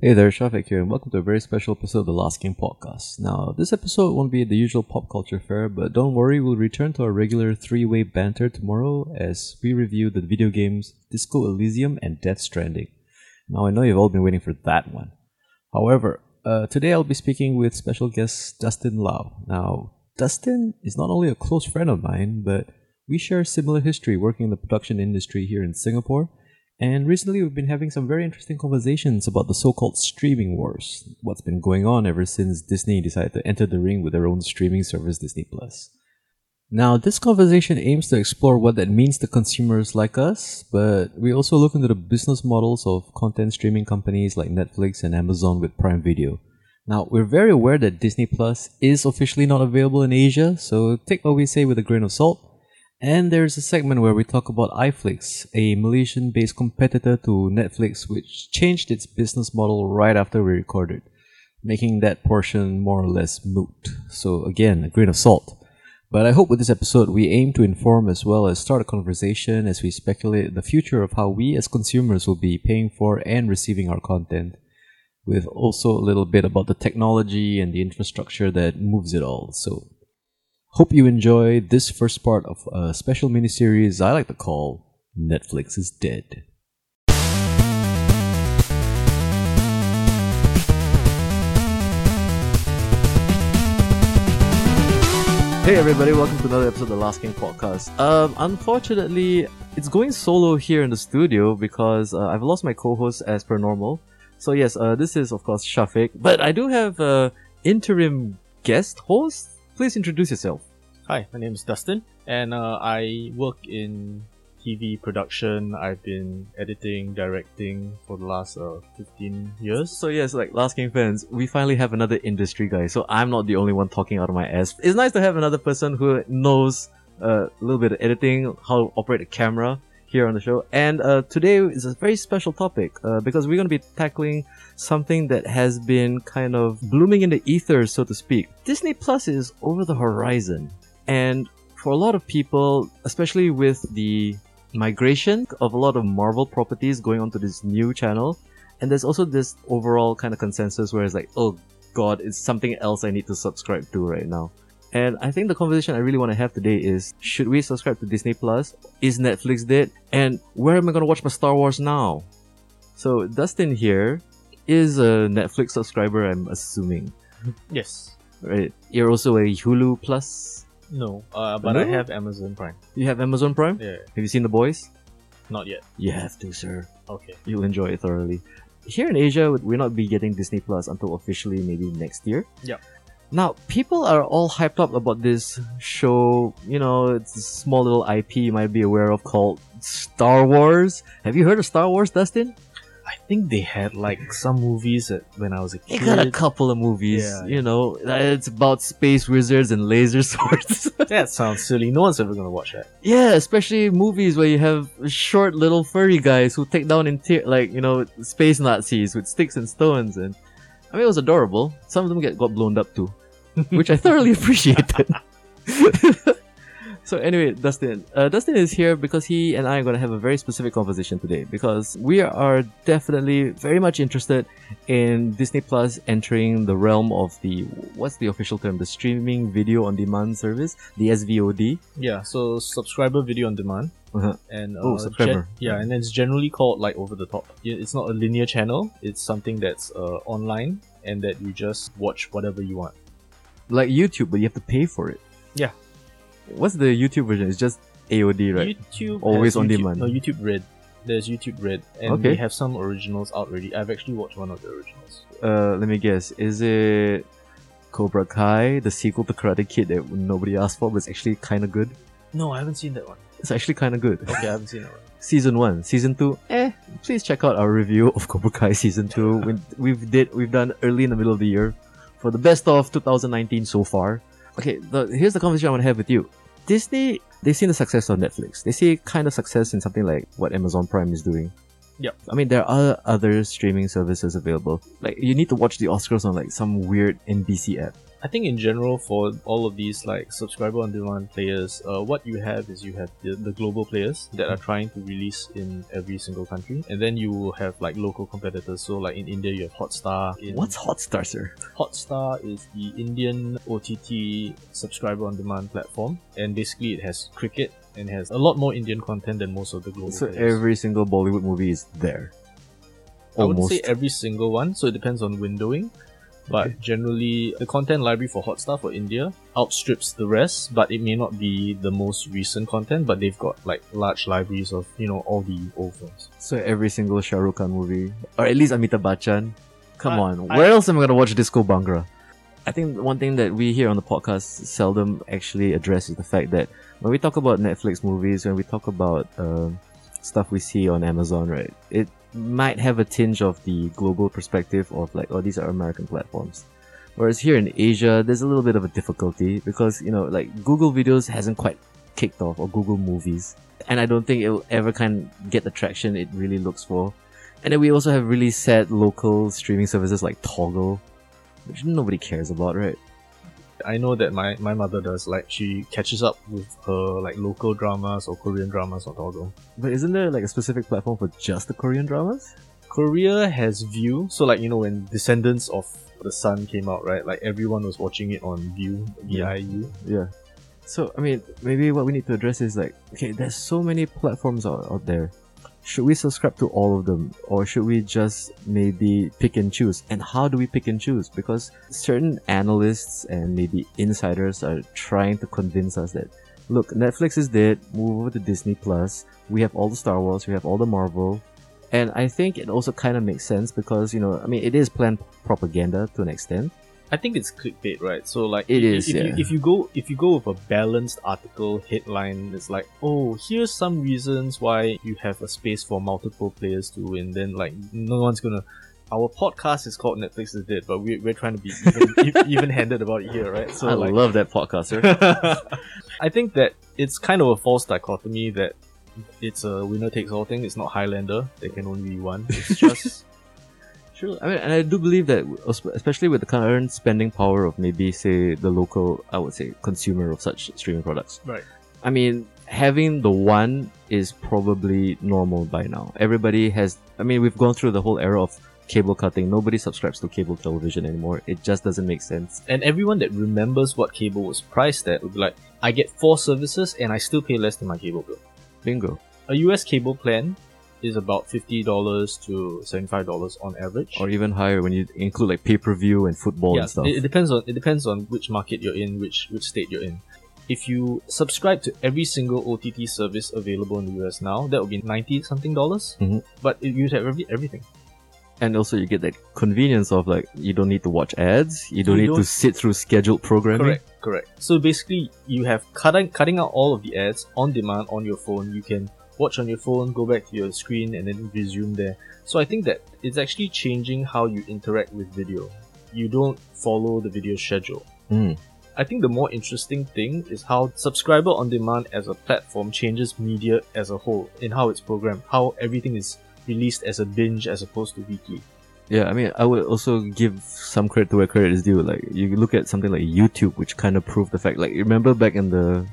Hey there, Shafique here, and welcome to a very special episode of the Last King podcast. Now, this episode won't be the usual pop culture fare, but don't worry, we'll return to our regular three way banter tomorrow as we review the video games Disco Elysium and Death Stranding. Now, I know you've all been waiting for that one. However, uh, today I'll be speaking with special guest Dustin Lau. Now, Dustin is not only a close friend of mine, but we share a similar history working in the production industry here in Singapore and recently, we've been having some very interesting conversations about the so called streaming wars, what's been going on ever since Disney decided to enter the ring with their own streaming service, Disney Plus. Now, this conversation aims to explore what that means to consumers like us, but we also look into the business models of content streaming companies like Netflix and Amazon with Prime Video. Now, we're very aware that Disney Plus is officially not available in Asia, so take what we say with a grain of salt. And there's a segment where we talk about iFlix, a Malaysian based competitor to Netflix, which changed its business model right after we recorded, making that portion more or less moot. So, again, a grain of salt. But I hope with this episode we aim to inform as well as start a conversation as we speculate the future of how we as consumers will be paying for and receiving our content, with also a little bit about the technology and the infrastructure that moves it all. So Hope you enjoy this first part of a special miniseries I like to call Netflix is Dead. Hey everybody, welcome to another episode of the Last King podcast. Um, unfortunately, it's going solo here in the studio because uh, I've lost my co-host as per normal. So yes, uh, this is of course Shafique, but I do have a interim guest host Please introduce yourself. Hi, my name is Dustin, and uh, I work in TV production. I've been editing, directing for the last uh, 15 years. So yes, like Last King fans, we finally have another industry guy. So I'm not the only one talking out of my ass. It's nice to have another person who knows uh, a little bit of editing, how to operate a camera here on the show. And uh, today is a very special topic uh, because we're going to be tackling something that has been kind of blooming in the ether, so to speak. Disney Plus is over the horizon. And for a lot of people, especially with the migration of a lot of Marvel properties going onto this new channel, and there's also this overall kind of consensus where it's like, oh god, it's something else I need to subscribe to right now. And I think the conversation I really want to have today is should we subscribe to Disney Plus? Is Netflix dead? And where am I going to watch my Star Wars now? So, Dustin here is a Netflix subscriber, I'm assuming. Yes. Right. You're also a Hulu Plus? No, uh, but no? I have Amazon Prime. You have Amazon Prime? Yeah. Have you seen The Boys? Not yet. You have to, sir. Okay. You'll enjoy it thoroughly. Here in Asia, we're not be getting Disney Plus until officially maybe next year. Yeah. Now, people are all hyped up about this show. You know, it's a small little IP you might be aware of called Star Wars. Have you heard of Star Wars, Dustin? I think they had like some movies that when I was a kid. They got a couple of movies. Yeah, you know, uh, it's about space wizards and laser swords. that sounds silly. No one's ever gonna watch that. Yeah, especially movies where you have short little furry guys who take down inter- like you know space Nazis with sticks and stones, and I mean it was adorable. Some of them get got blown up too, which I thoroughly appreciated. So anyway, Dustin, uh, Dustin is here because he and I are going to have a very specific conversation today because we are definitely very much interested in Disney Plus entering the realm of the what's the official term, the streaming video on demand service, the SVOD. Yeah, so subscriber video on demand. Uh-huh. And uh, oh, subscriber. Gen- yeah, and it's generally called like over the top. It's not a linear channel. It's something that's uh, online and that you just watch whatever you want. Like YouTube, but you have to pay for it. Yeah, What's the YouTube version? It's just AOD, right? YouTube always on YouTube, demand. No, YouTube Red. There's YouTube Red, and okay. they have some originals out already. I've actually watched one of the originals. Uh, let me guess. Is it Cobra Kai, the sequel to Karate Kid that nobody asked for, but it's actually kind of good? No, I haven't seen that one. It's actually kind of good. Okay, I haven't seen that one. Season one, season two, eh? Please check out our review of Cobra Kai season two. we, we've did we've done early in the middle of the year for the best of 2019 so far. Okay, the, here's the conversation I want to have with you. Disney, they've seen the success of Netflix. They see kind of success in something like what Amazon Prime is doing. Yep. I mean, there are other streaming services available. Like, you need to watch the Oscars on like some weird NBC app. I think in general for all of these like subscriber on demand players, uh, what you have is you have the, the global players that are trying to release in every single country, and then you will have like local competitors. So like in India, you have Hotstar. In What's Hotstar, sir? Hotstar is the Indian OTT subscriber on demand platform, and basically it has cricket and has a lot more Indian content than most of the global So players. every single Bollywood movie is there. I wouldn't say every single one, so it depends on windowing. But generally, the content library for Hotstar for India outstrips the rest, but it may not be the most recent content, but they've got like large libraries of, you know, all the old films. So every single Shah Rukh Khan movie, or at least Amitabh Bachchan. Come I- on, I- where else am I gonna watch Disco Bangra? I think one thing that we here on the podcast seldom actually address is the fact that when we talk about Netflix movies, when we talk about um, stuff we see on Amazon, right, it might have a tinge of the global perspective of like, oh, these are American platforms. Whereas here in Asia, there's a little bit of a difficulty because you know, like Google Videos hasn't quite kicked off, or Google Movies, and I don't think it'll ever kind of get the traction it really looks for. And then we also have really sad local streaming services like Toggle, which nobody cares about, right? I know that my, my mother does, like, she catches up with her like local dramas or Korean dramas on Toggle. But isn't there like a specific platform for just the Korean dramas? Korea has Viu, so like, you know, when Descendants of the Sun came out, right, like everyone was watching it on Viu, Yeah. V-I-U. Yeah. So I mean, maybe what we need to address is like, okay, there's so many platforms out, out there. Should we subscribe to all of them, or should we just maybe pick and choose? And how do we pick and choose? Because certain analysts and maybe insiders are trying to convince us that, look, Netflix is dead. Move over to Disney Plus. We have all the Star Wars. We have all the Marvel. And I think it also kind of makes sense because you know, I mean, it is planned propaganda to an extent. I think it's clickbait, right? So like It if, is, if yeah. you if you go if you go with a balanced article headline, it's like, oh, here's some reasons why you have a space for multiple players to win. Then like no one's gonna. Our podcast is called Netflix is dead, but we, we're trying to be even, even handed about it here, right? So I like, love that podcast, sir. I think that it's kind of a false dichotomy that it's a winner takes all thing. It's not Highlander. There can only be one. It's just True. I mean, and I do believe that, especially with the current spending power of maybe, say, the local, I would say, consumer of such streaming products. right. I mean, having the one is probably normal by now. Everybody has, I mean, we've gone through the whole era of cable cutting. Nobody subscribes to cable television anymore. It just doesn't make sense. And everyone that remembers what cable was priced at would be like, I get four services and I still pay less than my cable bill. Bingo. A US cable plan is about $50 to $75 on average. Or even higher when you include like pay per view and football yeah, and stuff. it, it depends on it depends on which market you're in, which which state you're in. If you subscribe to every single OTT service available in the US now, that would be ninety something dollars. Mhm. But it, you'd have every, everything. And also, you get that convenience of like, you don't need to watch ads, you don't You need to don't- sit through scheduled programming. Correct, correct. So basically, you have cutting cutting out all of the ads on demand on your phone. You can watch on your phone, go back to your screen, and then resume there. So I think that it's actually changing how you interact with video. You don't follow the video schedule. Mm. I think the more interesting thing is how subscriber on demand as a platform changes media as a whole in how it's programmed, how everything is released as a binge as opposed to weekly. Yeah, I mean, I would also give some credit to where credit is due. Like, you look at something like YouTube, which kind of proved the fact. Like, remember back in the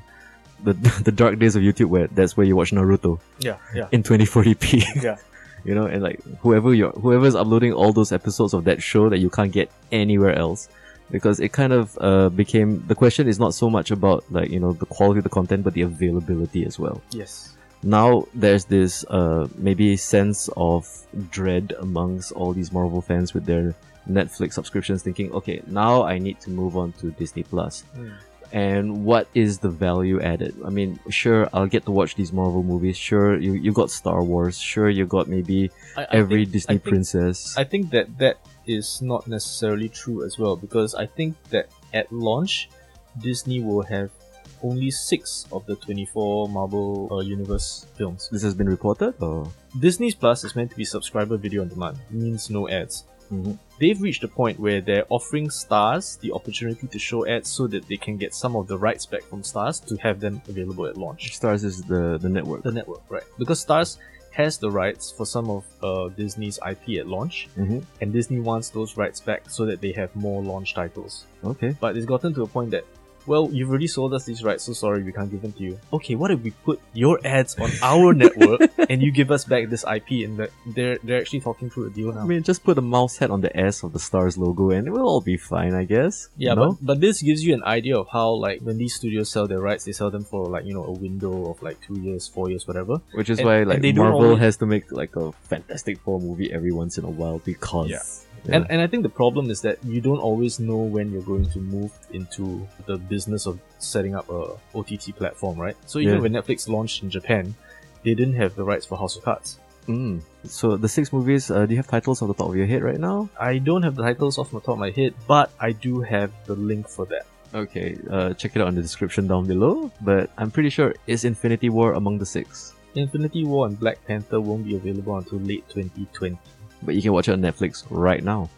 the the dark days of YouTube, where that's where you watch Naruto Yeah, yeah, in 2040p. yeah. you know, and like whoever you're, whoever's uploading all those episodes of that show that you can't get anywhere else, because it kind of uh, became the question is not so much about like you know the quality of the content, but the availability as well Yes. now there's this uh, maybe sense of dread amongst all these Marvel fans with their Netflix subscriptions, thinking, okay, now I need to move on to Disney Plus. Mm. And what is the value added? I mean, sure, I'll get to watch these Marvel movies. Sure, you, you got Star Wars. Sure, you got maybe I, I every think- Disney I think, princess. I think that that is not necessarily true as well because I think that at launch, Disney will have only six of the 24 Marvel uh, Universe films. this has been reported, or Disney's Plus is meant to be subscriber video on demand, means no ads. Mhm. They've reached a point where they're offering Starz the opportunity to show ads so that they can get some of the rights back from Starz to have them available at launch. Starz is the the network. The network, right? Because Starz has the rights for some of uh, Disney's IP at launch, Mm-hmm. and Disney wants those rights back so that they have more launch titles. Okay. But it's gotten to a point that, well, you've already sold us these rights, so sorry, we can't give them to you. Okay, what if we put your ads on our network and you give us back this IP? And they're they're actually talking through a deal now. I mean, just put a mouse head on the S of the Starz logo and it will all be fine, I guess. Yeah, no? but, but this gives you an idea of how like when these studios sell their rights, they sell them for like you know a window of like two years, four years, whatever. Which is and- why like Marvel always- has to make like a Fantastic Four movie every once in a while because Yeah. Yeah. And and I think the problem is that you don't always know when you're going to move into the business of setting up a OTT platform, right? So even Yeah. when Netflix launched in Japan, they didn't have the rights for House of Cards. Mm. So the six movies, uh, do you have titles off the top of your head right now? I don't have the titles off the top of my head, but I do have the link for that. Okay, uh, check it out in the description down below. But I'm pretty sure is Infinity War among the six. Infinity War and Black Panther won't be available until late 2020. But you can watch it on Netflix right now.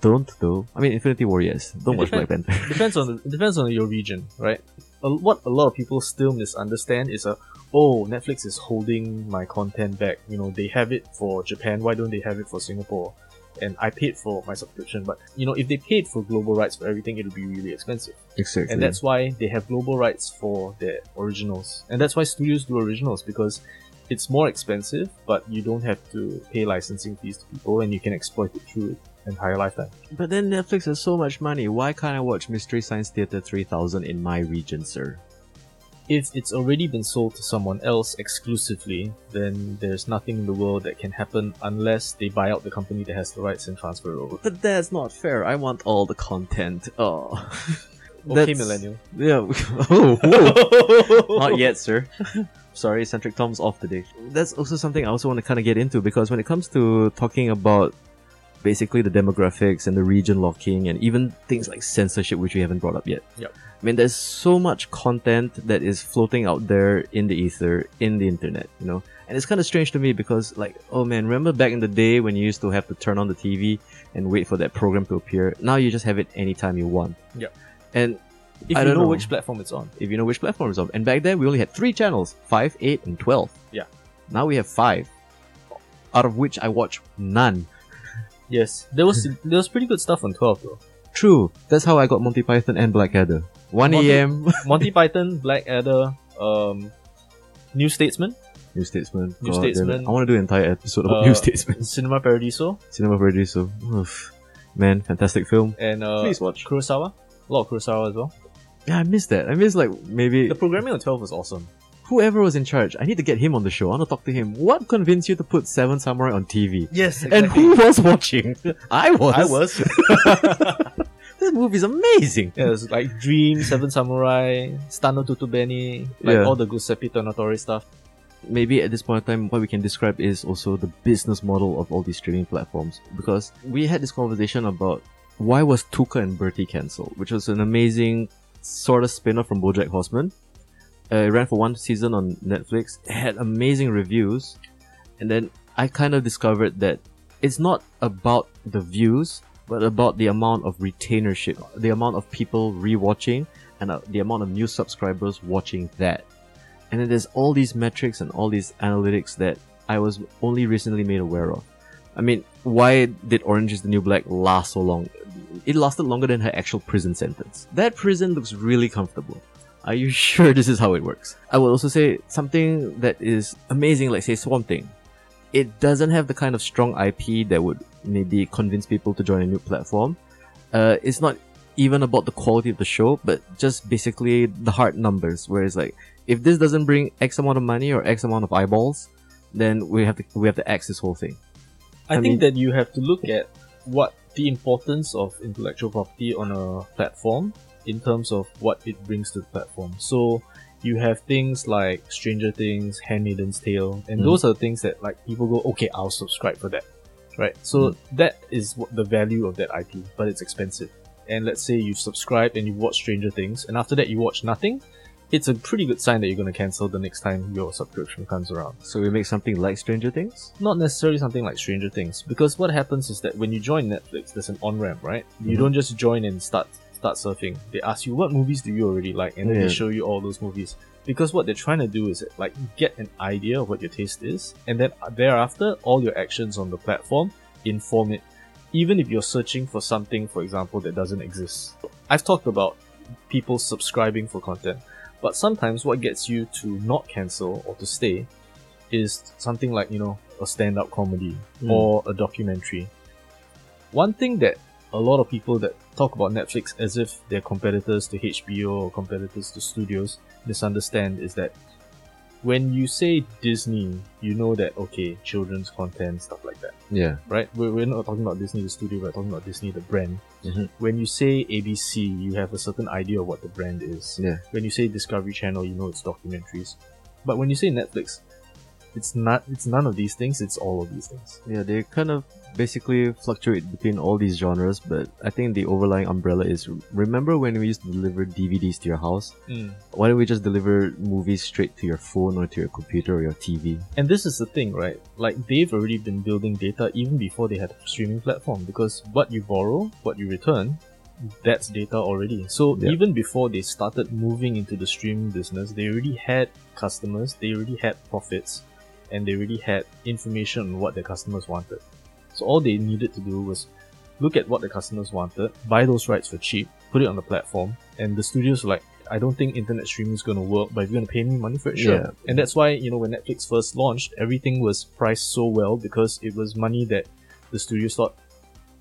Don't though. I mean, Infinity War, yes. Don't It watch Black depends- Panther. depends on the, depends on your region, right? A, what a lot of people still misunderstand is a oh Netflix is holding my content back. You know they have it for Japan. Why don't they have it for Singapore? And I paid for my subscription, but you know if they paid for global rights for everything, it would be really expensive. exactly. And that's why they have global rights for their originals. And that's why studios do originals because it's more expensive, but you don't have to pay licensing fees to people, and you can exploit it through its entire lifetime. But then Netflix has so much money. Why can't I watch Mystery Science Theater 3000 in my region, sir? if it's already been sold to someone else exclusively, then there's nothing in the world that can happen unless they buy out the company that has the rights and transfer it over. But that's not fair. I want all the content. Oh. Okay, millennial. Yeah. oh. Not yet, sir. Sorry, Centric Tom's off today. That's also something I also want to kind of get into because when it comes to talking about basically the demographics and the region locking and even things like censorship, which we haven't brought up yet. Yep. I mean, there's so much content that is floating out there in the ether, in the internet, you know? And it's kind of strange to me because, like, oh man, remember back in the day when you used to have to turn on the TV and wait for that program to appear? Now you just have it anytime you want. Yep. And If I you don't know, know. which platform it's on. if you know which platform it's on. And back then we only had three channels, five, eight, and twelve. Yeah. Now we have five. Out of which I watch none. Yes, there was there was pretty good stuff on 12 though. True. That's how I got Monty Python and Blackadder. 1 Monty- AM. Monty Python, Blackadder, um, New Statesman, New Statesman. New God. Statesman. I want to do an entire episode of Uh, New Statesman. Cinema Paradiso, Cinema Paradiso. Oof. Man, fantastic film. and uh, Please watch. Kurosawa. A lot of Kurosawa as well. Yeah, I missed that. I missed like maybe The programming on 12 was awesome. whoever was in charge. I need to get him on the show. I want to talk to him. What convinced you to put Seven Samurai on TV? Yes, And who was watching? I was. I was. This movie's amazing. Yeah, it's like Dream, Seven Samurai, Stano Tutubeni, like Yeah. all the Giuseppe Tornatore stuff. maybe at this point in time, what we can describe is also the business model of all these streaming platforms. Because we had this conversation about why was Tuca and Bertie cancelled, which was an amazing sort of spin-off from BoJack Horseman. Uh, it ran for one season on Netflix. It had amazing reviews, and then I kind of discovered that it's not about the views, but about the amount of retainership, the amount of people rewatching, and uh, the amount of new subscribers watching that. And then there's all these metrics and all these analytics that I was only recently made aware of. I mean, why did Orange is the New Black last so long? It lasted longer than her actual prison sentence. That prison looks really comfortable. Are you sure this is how it works? I will also say something that is amazing, like say Swamp Thing. It doesn't have the kind of strong IP that would maybe convince people to join a new platform. Uh, it's not even about the quality of the show, but just basically the hard numbers. Whereas like, if this doesn't bring X amount of money or X amount of eyeballs, then we have to we have to axe this whole thing. I, I think mean- that you have to look at what the importance of intellectual property on a platform in terms of what it brings to the platform. So you have things like Stranger Things, Handmaiden's Tale, and Mhm. those are things that like people go, okay, I'll subscribe for that, right? So Mm. that is what the value of that IP, but it's expensive. And let's say you subscribe and you watch Stranger Things, and after that you watch nothing. It's a pretty good sign that you're going to cancel the next time your subscription comes around So we make something like Stranger Things. not necessarily something like Stranger Things, because what happens is that when you join Netflix, there's an on ramp, right? You Mhm. don't just join and start start surfing. They ask you what movies do you already like, and then Yeah. they show you all those movies. because what they're trying to do is like get an idea of what your taste is, and then thereafter, all your actions on the platform inform it. Even if you're searching for something, for example, that doesn't exist. I've talked about people subscribing for content, but sometimes what gets you to not cancel or to stay is something like, you know, a stand up comedy Mm. or a documentary. One thing that a lot of people that talk about Netflix as if they're competitors to HBO or competitors to studios misunderstand is that when you say Disney, you know that okay, children's content, stuff like that, Yeah. right? We're, we're not talking about Disney the studio, we're talking about Disney the brand. Mhm. When you say ABC, you have a certain idea of what the brand is. Yeah. When you say Discovery Channel, you know it's documentaries. But when you say Netflix, it's not. It's none of these things. It's all of these things. Yeah, they kind of basically fluctuate between all these genres, but I think the overlying umbrella is remember when we used to deliver DVDs to your house? Mm. Why don't we just deliver movies straight to your phone or to your computer or your TV? And this is the thing, right? Like they've already been building data even before they had a streaming platform because what you borrow, what you return, that's data already. So Yeah. even before they started moving into the streaming business, they already had customers, they already had profits, and they really had information on what their customers wanted. So all they needed to do was look at what the customers wanted, buy those rights for cheap, put it on the platform, and the studios were like, I don't think internet streaming is going to work, but if you're going to pay me money for it, sure. Yeah. And that's why, you know, when Netflix first launched, everything was priced so well because it was money that the studios thought,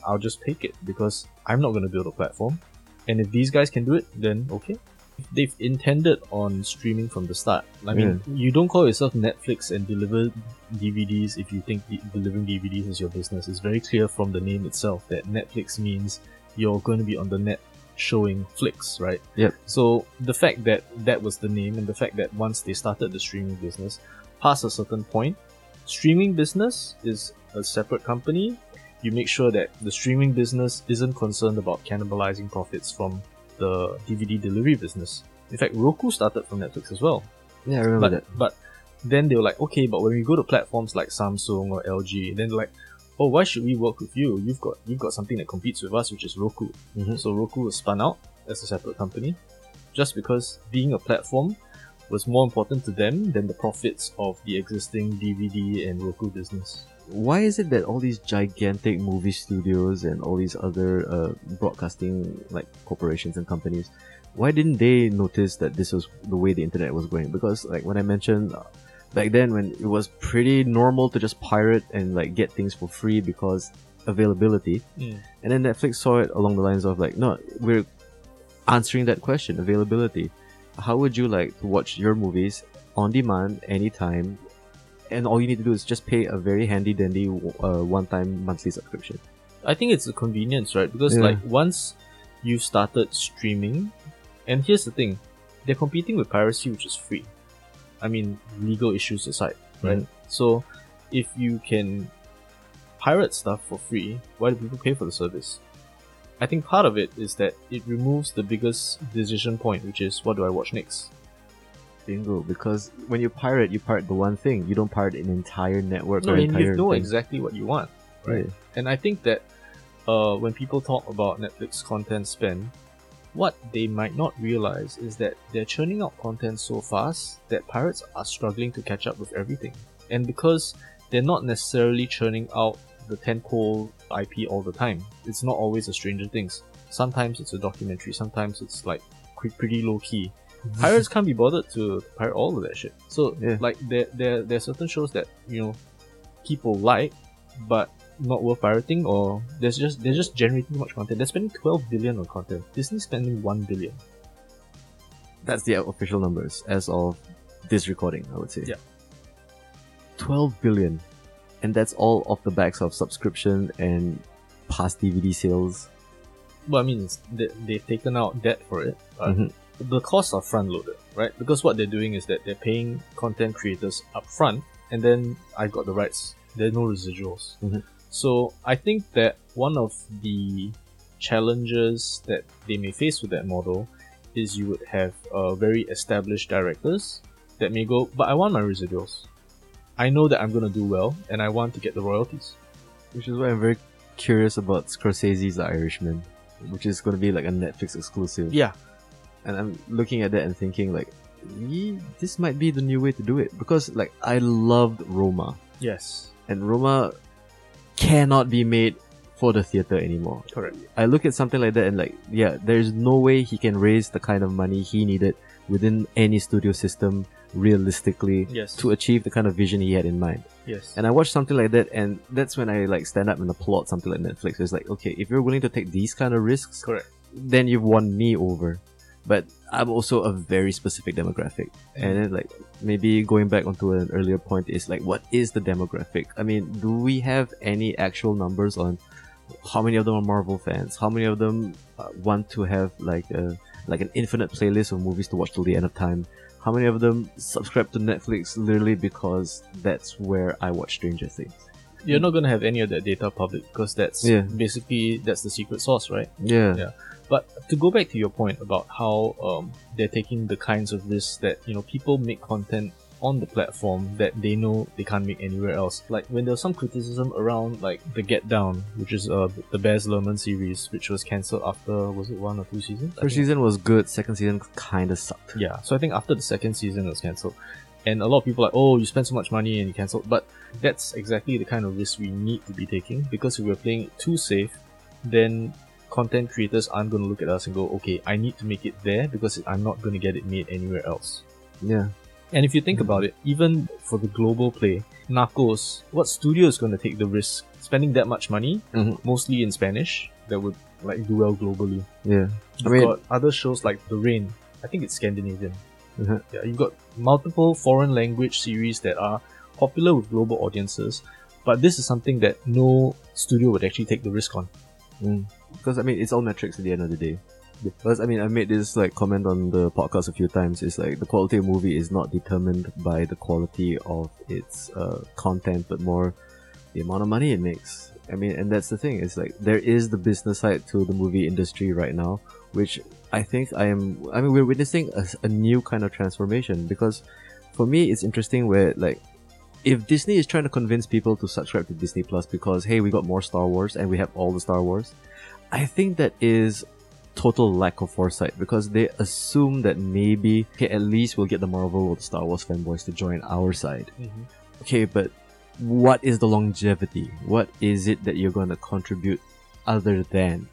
I'll just take it because I'm not going to build a platform. And if these guys can do it, then okay. They've intended on streaming from the start. I mean, mm. you don't call yourself Netflix and deliver DVDs if you think de- delivering DVDs is your business. It's very clear from the name itself that Netflix means you're going to be on the net showing flicks, right? Yep. So the fact that that was the name and the fact that once they started the streaming business, past a certain point, streaming business is a separate company. You make sure that the streaming business isn't concerned about cannibalizing profits from the DVD delivery business. In fact, Roku started from Netflix as well. Yeah, I remember But that. but then they were like, okay, but when we go to platforms like Samsung or LG, then like, oh, why should we work with you? You've got you've got something that competes with us, which is Roku. Mhm. So Roku was spun out as a separate company, just because being a platform was more important to them than the profits of the existing DVD and Roku business. Why is it that all these gigantic movie studios and all these other uh, broadcasting like corporations and companies, why didn't they notice that this was the way the internet was going? Because like when I mentioned uh, back then when it was pretty normal to just pirate and like get things for free because availability, Mm. and then Netflix saw it along the lines of like, no, we're answering that question, availability. How would you like to watch your movies on demand anytime? And all you need to do is just pay a very handy dandy uh, one time monthly subscription. I think it's a convenience, right? Because Yeah. like once you've started streaming, and here's the thing, they're competing with piracy, which is free. I mean, legal issues aside, right? Mhm. So if you can pirate stuff for free, why do people pay for the service? I think part of it is that it removes the biggest decision point, which is what do I watch next? Bingo. Because when you pirate, you pirate the one thing. You don't pirate an entire network No, or and entire you know thing. exactly what you want, right? Yeah. And I think that uh, when people talk about Netflix content spend, what they might not realize is that they're churning out content so fast that pirates are struggling to catch up with everything. And because they're not necessarily churning out the tentpole IP all the time, it's not always a Stranger Things. Sometimes it's a documentary, sometimes it's like pretty low key. Pirates can't be bothered to pirate all of that shit. So Yeah. like there, there there are certain shows that you know people like, but not worth pirating, or there's just they're just generating too much content. They're spending 12 billion on content. Disney's spending 1 billion. That's the official numbers as of this recording, I would say. Yeah. 12 billion. And that's all off the backs of subscription and past DVD sales. Well, I mean, they, they've taken out debt for it. Mhm. The costs are front loaded, right? Because what they're doing is that they're paying content creators up front, and then I got the rights. There are no residuals. Mhm. So I think that one of the challenges that they may face with that model is you would have uh, very established directors that may go, but I want my residuals. I know that I'm going to do well, and I want to get the royalties. Which is why I'm very curious about Scorsese's The Irishman, which is going to be like a Netflix exclusive. Yeah, And I'm looking at that and thinking, like, this might be the new way to do it because like I loved Roma Yes, and Roma cannot be made for the theater anymore. correct. I look at something like that and like, yeah, there's no way he can raise the kind of money he needed within any studio system realistically Yes. to achieve the kind of vision he had in mind. Yes. And I watch something like that and that's when I like stand up and applaud something like Netflix. It's like, okay, if you're willing to take these kind of risks, correct. then you've won me over. But I'm also a very specific demographic. And then like maybe going back onto an earlier point is like what is the demographic? I mean, do we have any actual numbers on how many of them are Marvel fans? How many of them uh, want to have like a like an infinite playlist of movies to watch till the end of time? How many of them subscribe to Netflix literally because that's where I watch Stranger Things? You're not gonna have any of that data public because that's Yeah. basically that's the secret sauce, right? Yeah. Yeah. But to go back to your point about how um, they're taking the kinds of risks that you know people make content on the platform that they know they can't make anywhere else. Like when there was some criticism around like the Get Down, which is uh, the Baz Luhrmann series, which was cancelled after was it one or two seasons? First season was good, second season kinda sucked. Yeah, so I think after the second season it was cancelled. And a lot of people are like, oh, you spent so much money and you cancelled. But that's exactly the kind of risk we need to be taking because if we're playing it too safe, then content creators aren't going to look at us and go, okay, I need to make it there because I'm not going to get it made anywhere else. Yeah. And if you think about it, even for the global play, Narcos, what studio is going to take the risk spending that much money, Mhm. mostly in Spanish, that would like do well globally? Yeah. You've mean- got other shows like The Rain. I think it's Scandinavian. Mhm. Yeah, you've got multiple foreign language series that are popular with global audiences, but this is something that no studio would actually take the risk on. Mm. Because I mean, it's all metrics at the end of the day. Because I mean, I made this like comment on the podcast a few times. It's like the quality of movie is not determined by the quality of its uh, content, but more the amount of money it makes. I mean, and that's the thing. It's like there is the business side to the movie industry right now, which I think I am. I mean, we're witnessing a, a new kind of transformation because for me, it's interesting where like if Disney is trying to convince people to subscribe to Disney Plus because hey, we got more Star Wars and we have all the Star Wars, I think that is total lack of foresight because they assume that maybe okay, at least we'll get the Marvel or the Star Wars fanboys to join our side. Mm-hmm. Okay, but what is the longevity? What is it that you're going to contribute other than?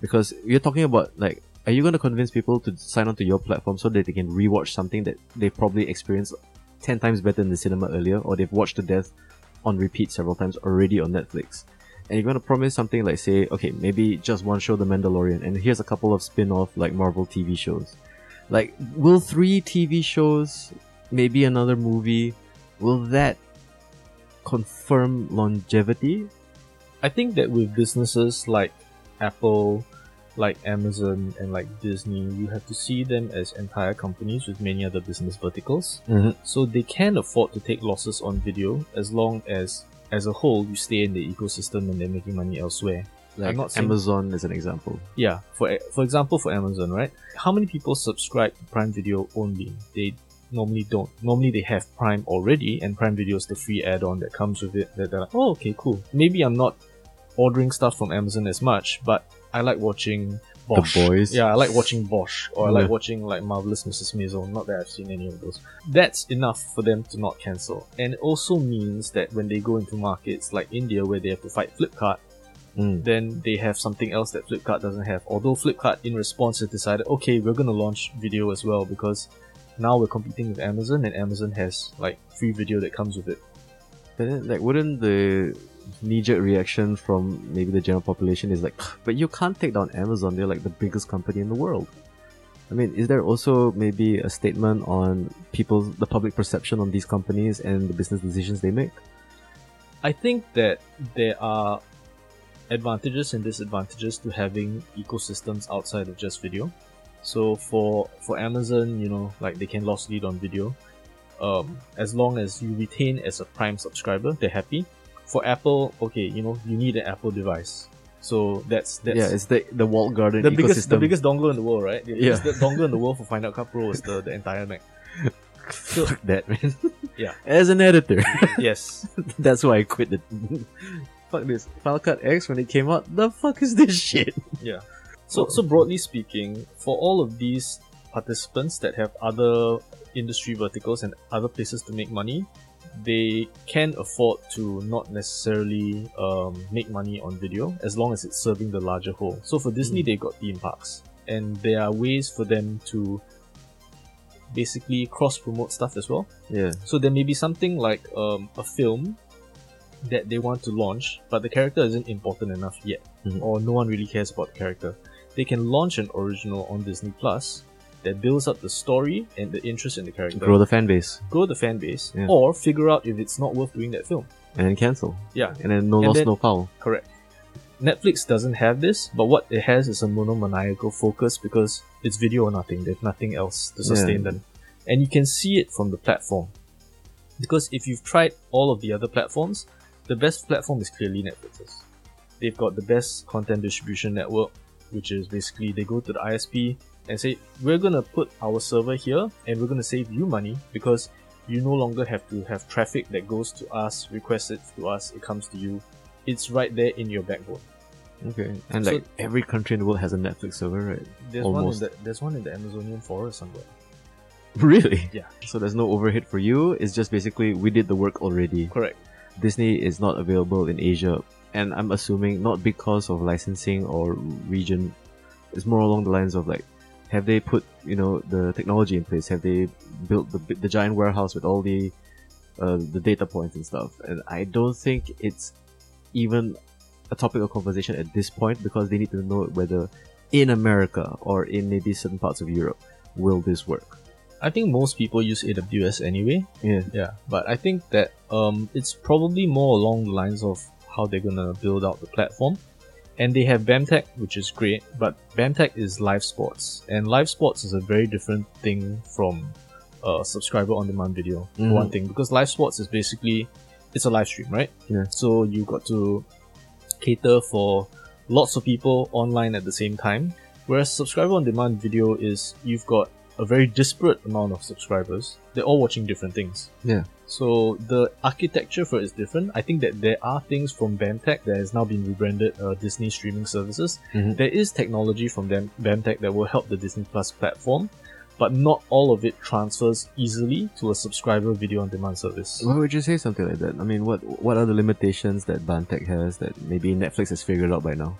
Because you're talking about like, are you going to convince people to sign on to your platform so that they can rewatch something that they probably experienced 10 times better in the cinema earlier or they've watched to death on repeat several times already on Netflix? And you're going to promise something like, say, okay, maybe just one show, The Mandalorian, and here's a couple of spin off like Marvel TV shows. Like, will three TV shows, maybe another movie, will that confirm longevity? I think that with businesses like Apple, like Amazon, and like Disney, you have to see them as entire companies with many other business verticals. Mm-hmm. So they can afford to take losses on video as long as, as a whole, you stay in the ecosystem and they're making money elsewhere. Like saying- Amazon as an example. Yeah, for for example, for Amazon, right? How many people subscribe to Prime Video only? They normally don't. Normally they have Prime already, and Prime Video is the free add-on that comes with it. That they're like, oh, okay, cool. Maybe I'm not ordering stuff from Amazon as much, but I like watching Bosch. Boys. Yeah, I like watching Bosch, or I like watching like Marvelous Mrs. Maisel. Not that I've seen any of those. That's enough for them to not cancel, and it also means that when they go into markets like India, where they have to fight Flipkart Mm. then they have something else that Flipkart doesn't have. Although Flipkart, in response, has decided, okay, we're gonna launch video as well because now we're competing with Amazon, and Amazon has like free video that comes with it. But then, like, wouldn't the knee-jerk reaction from maybe the general population is like, but you can't take down Amazon. They're like the biggest company in the world. I mean, is there also maybe a statement on people's the public perception on these companies and the business decisions they make? I think that there are advantages and disadvantages to having ecosystems outside of just video. So for for Amazon, you know, like they can loss lead on video. Um, as long as you retain as a Prime subscriber, they're happy. For Apple, okay, you know, you need an Apple device. So that's that's yeah, it's the the walled garden the ecosystem. biggest the biggest dongle in the world, right? The Yeah. biggest dongle in the world for Final Cut Pro is the, the entire Mac. Fuck that, man. Yeah. As an editor, Yes. that's why I quit the. fuck this. Final Cut X when it came out. The fuck is this shit? Yeah. So so broadly speaking, for all of these participants that have other industry verticals and other places to make money, they can afford to not necessarily um, make money on video as long as it's serving the larger whole. So for Disney, Mm. they got theme parks, and there are ways for them to basically cross promote stuff as well. Yeah. So there may be something like um, a film that they want to launch, but the character isn't important enough yet, Mhm. or no one really cares about the character. They can launch an original on Disney Plus that builds up the story and the interest in the character, Grow the fan base grow the fan base, Yeah. or figure out if it's not worth doing that film. and then cancel. Yeah, And then no And loss, then- no foul. correct. Netflix doesn't have this, but what it has is a monomaniacal focus because it's video or nothing. There's nothing else to sustain Yeah. them. And you can see it from the platform. Because if you've tried all of the other platforms, the best platform is clearly Netflix's. They've got the best content distribution network, which is basically they go to the ISP and say, We're gonna put our server here and we're gonna save you money because you no longer have to have traffic that goes to us, requests it to us, it comes to you. It's right there in your backbone. Okay. And So- like every country in the world has a Netflix server, right? There's Almost. one in the there's one in the Amazonian forest somewhere. Really? Yeah. So there's no overhead for you. It's just basically we did the work already. Correct. Disney is not available in Asia, and I'm assuming not because of licensing or region. It's more along the lines of like, have they put you know the technology in place? Have they built the the giant warehouse with all the uh, the data points and stuff? And I don't think it's even a topic of conversation at this point because they need to know whether in America or in maybe certain parts of Europe will this work. I think most people use AWS anyway. Yeah. Yeah, but I think that um, it's probably more along the lines of how they're gonna build out the platform. And they have BAMTech, which is great, but BAMTech is live sports, and live sports is a very different thing from uh, subscriber on demand video. for Mhm. One thing, because live sports is basically it's a live stream, right? Yeah. So you got to cater for lots of people online at the same time. Whereas subscriber on demand video is you've got a very disparate amount of subscribers. They're all watching different things. Yeah. So the architecture for it is different. I think that there are things from BAMTech that has now been rebranded uh, Disney streaming services. Mhm. There is technology from them, BAMTech that will help the Disney Plus platform, but not all of it transfers easily to a subscriber video on demand service. Why would you say something like that? I mean, what what are the limitations that BAMTech has that maybe Netflix has figured out by now?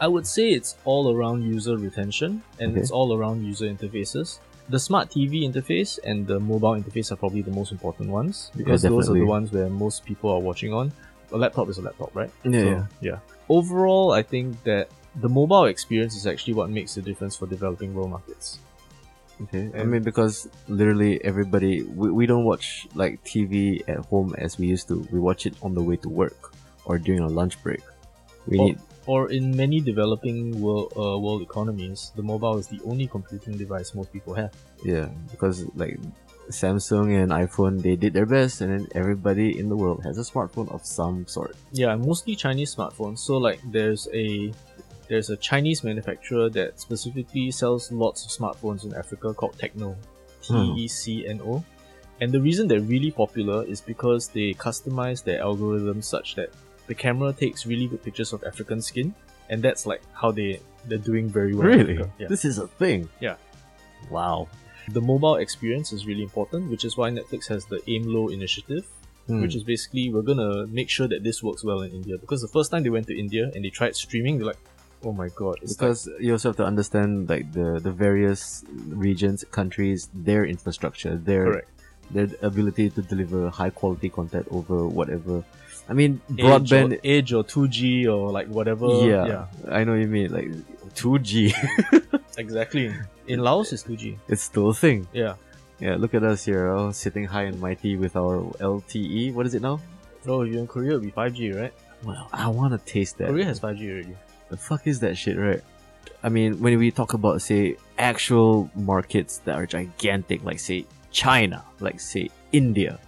I would say it's all around user retention and Okay. it's all around user interfaces. The smart TV interface and the mobile interface are probably the most important ones because those are the ones where most people are watching on. A laptop is a laptop, right? Yeah, So, yeah. yeah. Overall, I think that the mobile experience is actually what makes the difference for developing world markets. Okay. I mean, because literally everybody, we, we don't watch like TV at home as we used to. We watch it on the way to work or during our lunch break. We Or- need, Or in many developing world uh, world economies, the mobile is the only computing device most people have. yeah, because like Samsung and iPhone, they did their best, and then everybody in the world has a smartphone of some sort. Yeah, mostly Chinese smartphones. So like there's a there's a Chinese manufacturer that specifically sells lots of smartphones in Africa called Techno Tecno. Hmm. E C N O. And the reason they're really popular is because they customize their algorithms such that the camera takes really good pictures of African skin, and that's like how they they're doing very well. Really? Yeah. This is a thing. Yeah. Wow. The mobile experience is really important, which is why Netflix has the Aim Low initiative, Hmm. which is basically we're gonna make sure that this works well in India. Because the first time they went to India and they tried streaming, they're like, oh my god, it's like, because you also have to understand like the the various regions, countries, their infrastructure, their correct. their ability to deliver high quality content over whatever. I mean, Edge broadband. or, Edge or 2G or like whatever. yeah, yeah, I know what you mean. Like 2G, exactly. In Laos, it's 2G. it's still a thing. Yeah. Yeah, look at us here, oh, sitting high and mighty with our LTE. What is it now? Oh, you're in Korea, it'll be 5G, right? Well, I want to taste that. Korea has 5G already. The fuck is that shit, right? I mean, when we talk about, say, actual markets that are gigantic, like, say, China, like, say, India,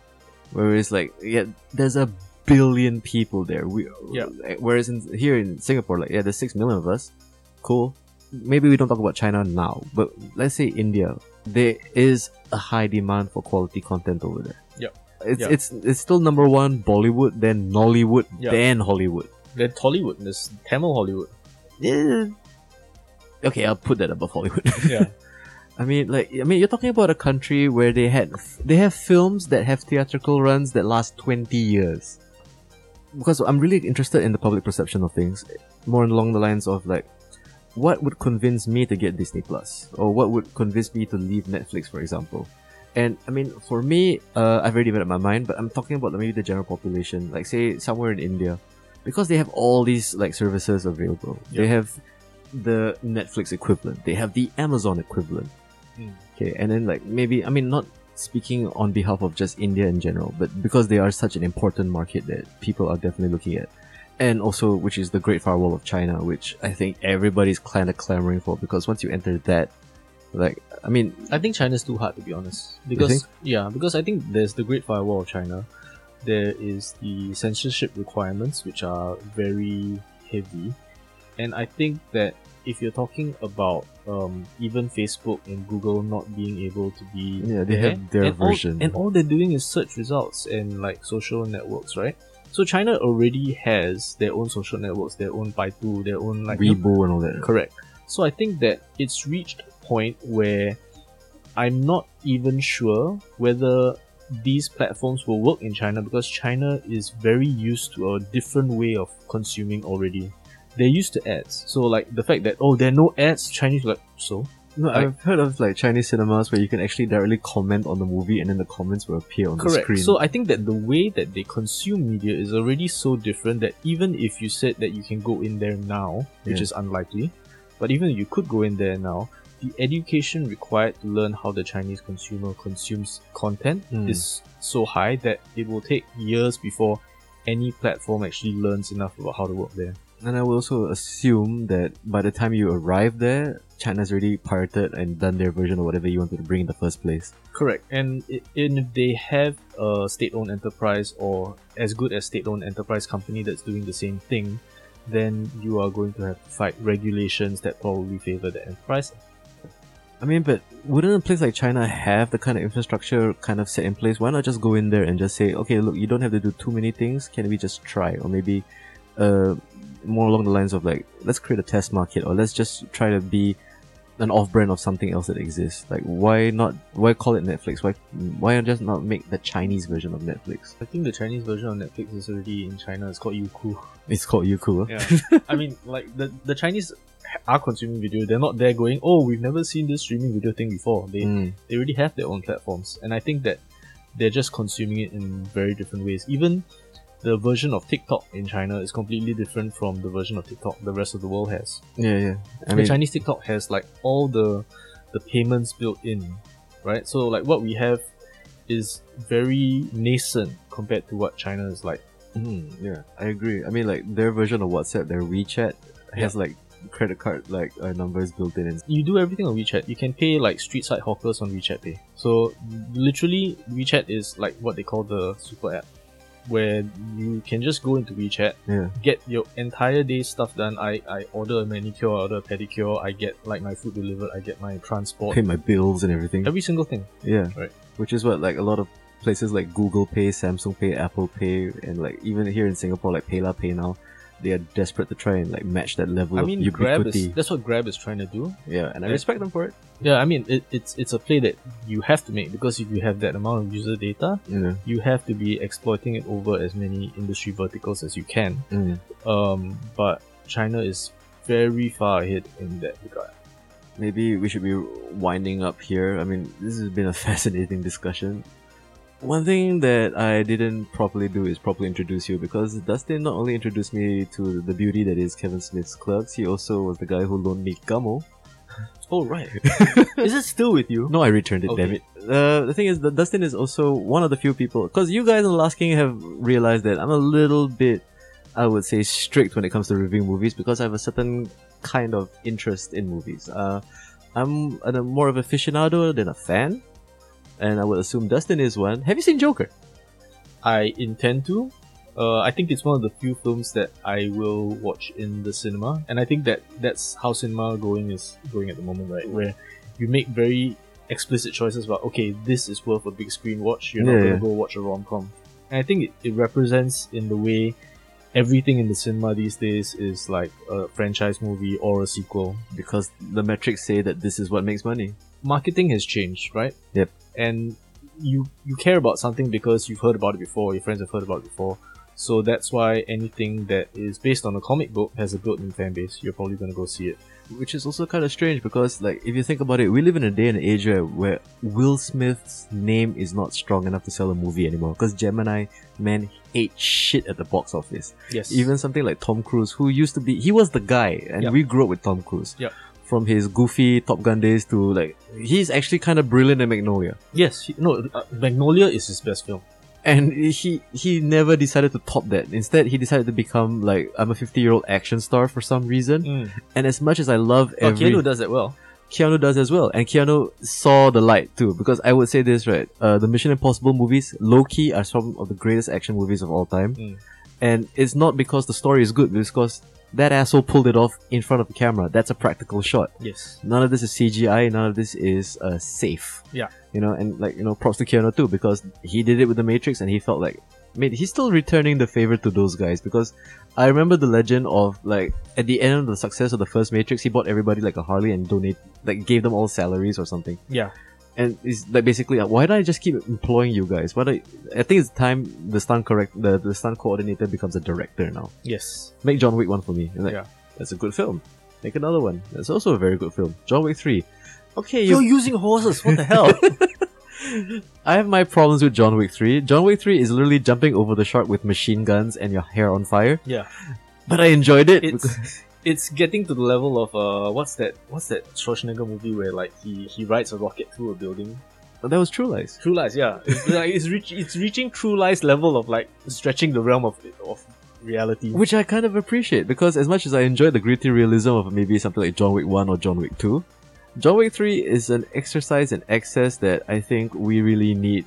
whereas, like, yeah, there's a billion people there. We, Yeah. Whereas in, here in Singapore, like, yeah, there's six million of us. Cool. Maybe we don't talk about China now, but let's say India. There is a high demand for quality content over there. Yep. It's, Yeah. it's it's still number one Bollywood, then Nollywood, Yeah. then Hollywood. Then Tollywood, there's Tamil Hollywood. Yeah. Okay, I'll put that above Hollywood. Yeah. I mean, like, I mean, you're talking about a country where they had they have films that have theatrical runs that last twenty years. Because I'm really interested in the public perception of things, more along the lines of like, what would convince me to get Disney Plus, or what would convince me to leave Netflix, for example. And I mean, for me, uh, I've already made up my mind, but I'm talking about maybe the general population, like say somewhere in India, because they have all these like services available. They have the Netflix equivalent. They have the Amazon equivalent. Mm. Okay, and then like maybe I mean not speaking on behalf of just India in general, but because they are such an important market that people are definitely looking at. And also, which is the Great Firewall of China, which I think everybody's kind of clamoring for because once you enter that, like, I mean, I think China's too hard to be honest. Because yeah, because I think there's the Great Firewall of China. There is the censorship requirements which are very heavy. And I think that if you're talking about um, even Facebook and Google not being able to be Yeah, they there, have their and version. all, and all they're doing is search results and like social networks, right? So China already has their own social networks, their own Baidu, their own like Weibo and all that. Correct. So I think that it's reached a point where I'm not even sure whether these platforms will work in China because China is very used to a different way of consuming already. They're used to ads. So like the fact that oh there are no ads, Chinese like so No, Like- I've heard of like Chinese cinemas where you can actually directly comment on the movie and then the comments will appear on the Correct. screen. So I think that the way that they consume media is already so different that even if you said that you can go in there now, which Yeah. is unlikely, but even if you could go in there now, the education required to learn how the Chinese consumer consumes content Mm. is so high that it will take years before any platform actually learns enough about how to work there. And I will also assume that by the time you arrive there, China's already pirated and done their version of whatever you wanted to bring in the first place. Correct. And, i- and if they have a state-owned enterprise or as good as state-owned enterprise company that's doing the same thing, then you are going to have to fight regulations that probably favor the enterprise. I mean, but wouldn't a place like China have the kind of infrastructure kind of set in place? Why not just go in there and just say, okay, look, you don't have to do too many things. Can we just try? Or maybe uh, more along the lines of like, let's create a test market or let's just try to be an off-brand of something else that exists. Like, why not? Why call it Netflix? Why why just not make the Chinese version of Netflix? I think the Chinese version of Netflix is already in China. It's called Youku. It's called Youku. huh? Yeah. I mean, like the the Chinese are consuming video. They're not there going, oh, we've never seen this streaming video thing before. They Mm. they already have their own platforms, and I think that they're just consuming it in very different ways. Even the version of TikTok in China is completely different from the version of TikTok the rest of the world has. Yeah, yeah. I the mean, Chinese TikTok has like all the the payments built in, right? So like what we have is very nascent compared to what China is like. Mm, yeah, I agree. I mean, like their version of WhatsApp, their WeChat has like credit card like uh, numbers built in. And You do everything on WeChat. You can pay like street side hawkers on WeChat Pay. So literally, WeChat is like what they call the super app, where you can just go into WeChat, yeah, get your entire day stuff done. I, I order a manicure, I order a pedicure, I get like my food delivered, I get my transport, pay my bills and everything. every single thing. Yeah, Right. Which is what like a lot of places like Google Pay, Samsung Pay, Apple Pay, and like even here in Singapore, like PayLah PayNow, they are desperate to try and like match that level I of mean, Grab is that's what Grab is trying to do. yeah, and I respect them for it. Yeah, I mean, it, it's it's a play that you have to make because if you have that amount of user data, You you have to be exploiting it over as many industry verticals as you can. Mm. Um, but China is very far ahead in that regard. maybe we should be winding up here. I mean, this has been a fascinating discussion. One thing that I didn't properly do is properly introduce you because Dustin not only introduced me to the beauty that is Kevin Smith's Clerks, he also was the guy who loaned me Gummo. Oh right, is it still with you? No, I returned it, Okay. damn it. Uh, the thing is that Dustin is also one of the few people, because you guys in The Last King have realized that I'm a little bit, I would say, strict when it comes to reviewing movies because I have a certain kind of interest in movies. Uh, I'm a, more of an aficionado than a fan, and I would assume Dustin is one. Have you seen Joker? I intend to. Uh, I think it's one of the few films that I will watch in the cinema, and I think that that's how cinema going is going at the moment, right? Where you make very explicit choices about okay, this is worth a big screen watch. You're not gonna yeah. go watch a rom com, and I think it, it represents in the way everything in the cinema these days is like a franchise movie or a sequel. Because the metrics say that this is what makes money. marketing has changed, right? Yep. And you you care about something because you've heard about it before, your friends have heard about it before. So that's why anything that is based on a comic book has a built-in fan base. You're probably gonna go see it. Which is also kind of strange because, like, if you think about it, we live in a day and age where, where Will Smith's name is not strong enough to sell a movie anymore. Because Gemini, man, ate shit at the box office. Yes. Even something like Tom Cruise, who used to be, he was the guy, and Yep. we grew up with Tom Cruise. Yep. From his goofy Top Gun days to, like, he's actually kind of brilliant in Magnolia. yes. he- no, uh, Magnolia is his best film. And he he never decided to top that. Instead, he decided to become like I'm a 50 year old action star for some reason. And as much as I love Oh, every Keanu does it well. Keanu does as well, and Keanu saw the light too. Because I would say this right, uh, the Mission Impossible movies, low key, are some of the greatest action movies of all time. Mm. And it's not because the story is good, it's because that asshole pulled it off in front of the camera. That's a practical shot. Yes. None of this is CGI. None of this is uh, safe. Yeah. You know, and like you know, props to Keanu too because he did it with the Matrix, and he felt like, mate, he's still returning the favor to those guys because I remember the legend of like at the end of the success of the first Matrix, he bought everybody like a Harley and donate like gave them all salaries or something. Yeah. And it's like basically, uh, why don't I just keep employing you guys? Why do I, I think it's time the stunt correct the, the stunt coordinator becomes a director now. Yes. Make John Wick one for me. Like, Yeah. that's a good film. Make another one. That's also a very good film. John Wick three. Okay, You're you. using horses. What the hell? I have my problems with John Wick three. John Wick three is literally jumping over the shark with machine guns and your hair on fire. yeah. But I enjoyed it. It's it's getting to the level of uh what's that what's that Schwarzenegger movie where like he he rides a rocket through a building. that was True Lies. True Lies, yeah. It's like it's reach it's reaching True Lies level of like stretching the realm of of reality. Which I kind of appreciate because as much as I enjoy the gritty realism of maybe something like John Wick 1 or John Wick 2, John Wick 3 is an exercise in excess that I think we really need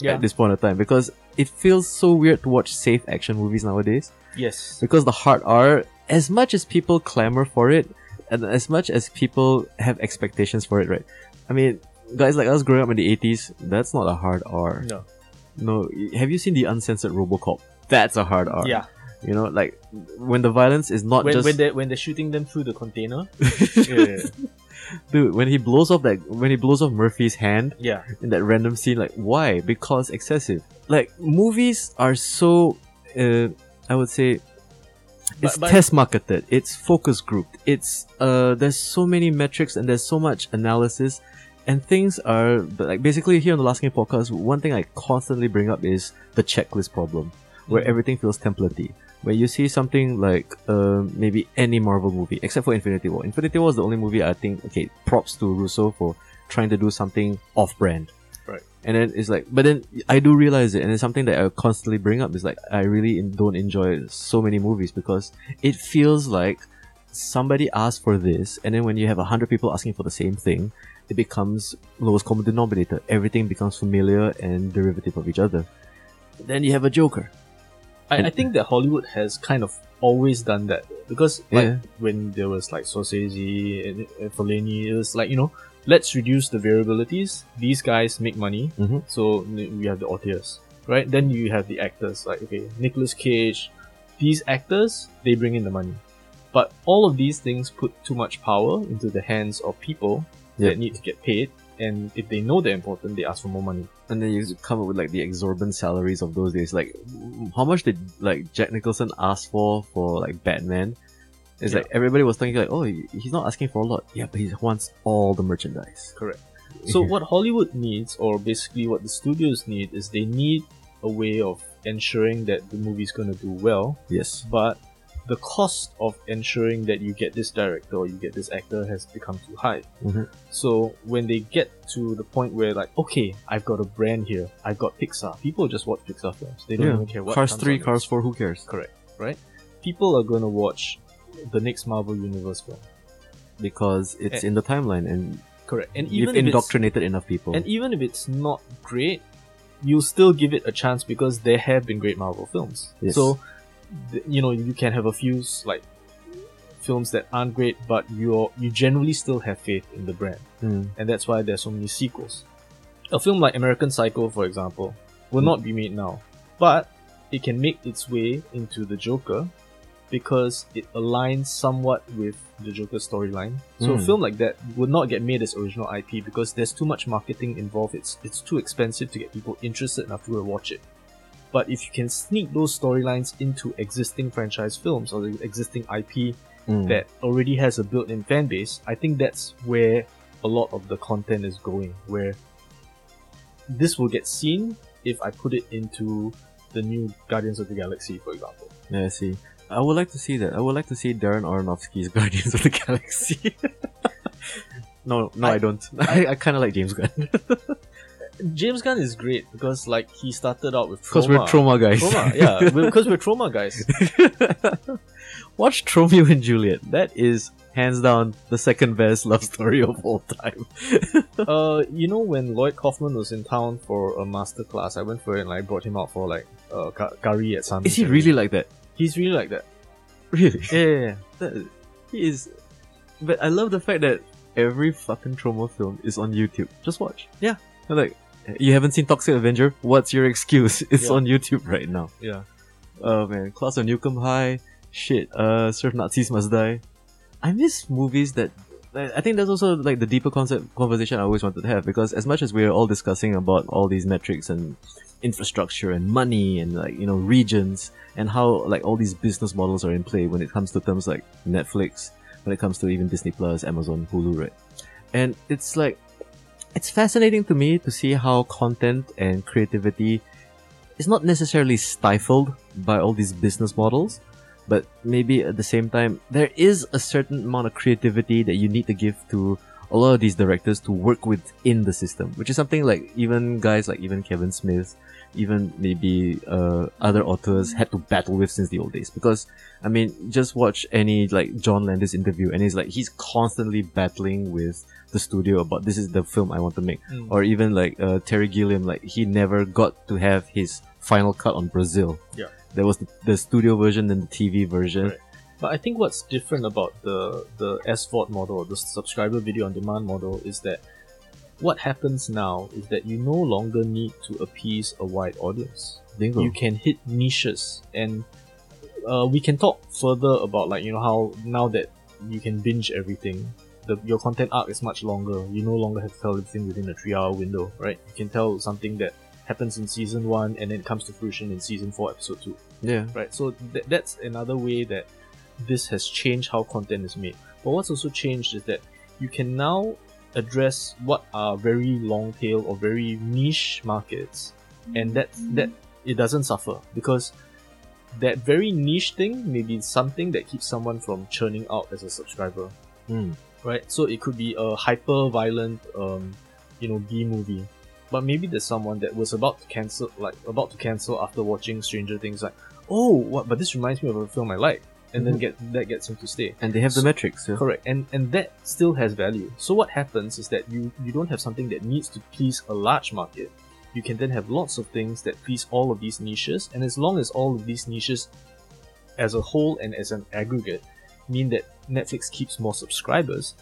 yeah. at this point of time because it feels so weird to watch safe action movies nowadays Yes. because the hard R, as much as people clamor for it and as much as people have expectations for it, right? I mean, guys like us growing up in the 80s, that's not a hard R. No. No, have you seen the uncensored Robocop? That's a hard R. Yeah. You know, like when the violence is not When just when they when they're shooting them through the container. yeah. dude. When he blows off that, when he blows off Murphy's hand Yeah. in that random scene, like why? Because excessive. Like movies are so, uh, I would say, it's But- but- test marketed. It's focus grouped. It's uh, there's so many metrics and there's so much analysis, and things are but like basically here on the Last King podcast. One thing I constantly bring up is the checklist problem, where Mhm. everything feels templatey. Where you see something like uh, maybe any Marvel movie, except for Infinity War. Infinity War is the only movie I think. Okay, props to Russo for trying to do something off-brand. And then it's like, but then I do realize it, and it's something that I constantly bring up. Is like I really don't enjoy so many movies because it feels like somebody asked for this, and then when you have a hundred people asking for the same thing, it becomes lowest common denominator. Everything becomes familiar and derivative of each other. Then you have a Joker. I, I think that Hollywood has kind of always done that because like Yeah. when there was like Scorsese and, and Fellini, it was like you know let's reduce the variabilities. These guys make money, Mhm. so we have the authors, right? Then you have the actors like okay, Nicolas Cage. These actors they bring in the money, but all of these things put too much power into the hands of people Yep. that need to get paid, and if they know they're important, they ask for more money. And then you come up with like the exorbitant salaries of those days. Like, how much did like Jack Nicholson ask for for like Batman? It's Yeah. like everybody was thinking like, oh, he's not asking for a lot. Yeah, but he wants all the merchandise. Correct. So what Hollywood needs, or basically what the studios need, is they need a way of ensuring that the movie's gonna do well, Yes. but the cost of ensuring that you get this director or you get this actor has become too high. Mhm. So when they get to the point where like, okay, I've got a brand here, I've got Pixar. People just watch Pixar films. They don't Yeah. even care what Cars three, Cars four. Who cares? Correct. Right. People are gonna watch the next Marvel Universe film. Because it's Eh. in the timeline, and Correct. And you've indoctrinated enough people. And even if it's not great, you'll still give it a chance because there have been great Marvel films. Yes. So, you know, you can have a few like films that aren't great, but you you generally still have faith in the brand, Mm. and that's why there's so many sequels. A film like American Psycho, for example, will Mm. not be made now, but it can make its way into the Joker because it aligns somewhat with the Joker storyline. So a Mm. film like that would not get made as original IP because there's too much marketing involved. It's it's too expensive to get people interested enough to go watch it. But if you can sneak those storylines into existing franchise films or the existing IP Mm. that already has a built-in fan base, I think that's where a lot of the content is going. Where this will get seen if I put it into the new Guardians of the Galaxy, for example. Yeah, I see. I would like to see that. I would like to see Darren Aronofsky's Guardians of the Galaxy. no, no, I, I- don't. I, I kind of like James Gunn James Gunn is great because like he started out with because Troma. we're Troma guys. Troma, yeah, because we're Troma guys. Watch Tromeo and Juliet. That is hands down the second best love story of all time. uh, you know when Lloyd Kaufman was in town for a master class, I went for it and I brought him out for like uh, curry at some. Is he really like that? He's really like that. Really? Yeah, yeah, yeah. That, he is. But I love the fact that every fucking Troma film is on YouTube. Just watch. Yeah. Like, you haven't seen Toxic Avenger? What's your excuse? It's Yeah. on YouTube right now. yeah. Oh man, Class of Nuke 'Em High. Shit. Uh, Surf Nazis Must Die. I miss movies that. I think that's also like the deeper concept conversation I always wanted to have because as much as we're all discussing about all these metrics and infrastructure and money and like you know regions and how like all these business models are in play when it comes to terms like Netflix, when it comes to even Disney Plus, Amazon, Hulu, right? And it's like it's fascinating to me to see how content and creativity is not necessarily stifled by all these business models, but maybe at the same time there is a certain amount of creativity that you need to give to a lot of these directors to work within the system, which is something like even guys like even Kevin Smith, even maybe uh, other authors had to battle with since the old days. Because I mean, just watch any like John Landis interview, and he's like he's constantly battling with the studio about this is the film I want to make, Mm. or even like uh, Terry Gilliam, like he never got to have his final cut on Brazil. Yeah. There was the, the studio version and the TV version. Right. But I think what's different about the the SVOD model, the subscriber video on demand model, is that what happens now is that you no longer need to appease a wide audience. Bingo. You can hit niches, and uh, we can talk further about like you know how now that you can binge everything, the your content arc is much longer. You no longer have to tell everything within a three-hour window, right? You can tell something that happens in season one and then comes to fruition in season four, episode two yeah. right? So th- that's another way that this has changed how content is made. But what's also changed is that you can now address what are very long tail or very niche markets, and that that it doesn't suffer because that very niche thing may be something that keeps someone from churning out as a subscriber, Mm. right? So it could be a hyper violent, um, you know, B movie. But maybe there's someone that was about to cancel, like about to cancel after watching Stranger Things, like, oh, what? But this reminds me of a film I like, and then Mhm. get that gets him to stay. And they have the metrics. Yeah. Correct, and and that still has value. So what happens is that you you don't have something that needs to please a large market. You can then have lots of things that please all of these niches, and as long as all of these niches, as a whole and as an aggregate, mean that Netflix keeps more subscribers,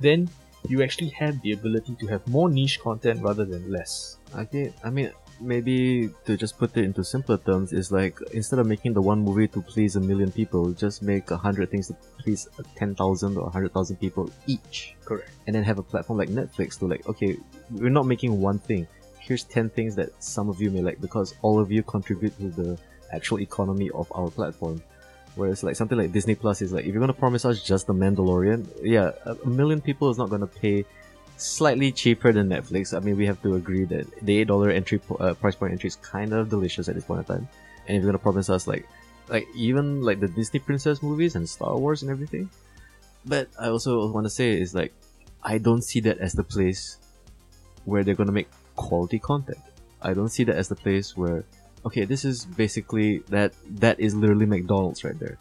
then you actually have the ability to have more niche content rather than less. Okay, I mean, maybe to just put it into simpler terms, is like instead of making the one movie to please a million people, just make a hundred things to please ten thousand or a hundred thousand people each, Correct. and then have a platform like Netflix to like, okay, we're not making one thing. Here's ten things that some of you may like because all of you contribute to the actual economy of our platform. Whereas like something like Disney Plus is like, if you're gonna promise us just the Mandalorian, yeah, a million people is not gonna pay slightly cheaper than Netflix. I mean, we have to agree that the eight dollar entry uh, price point entry is kind of delicious at this point in time. And if you're gonna promise us like, like even like the Disney princess movies and Star Wars and everything, but I also want to say is like, I don't see that as the place where they're gonna make quality content. I don't see that as the place where, okay, this is basically that that is literally McDonald's right there.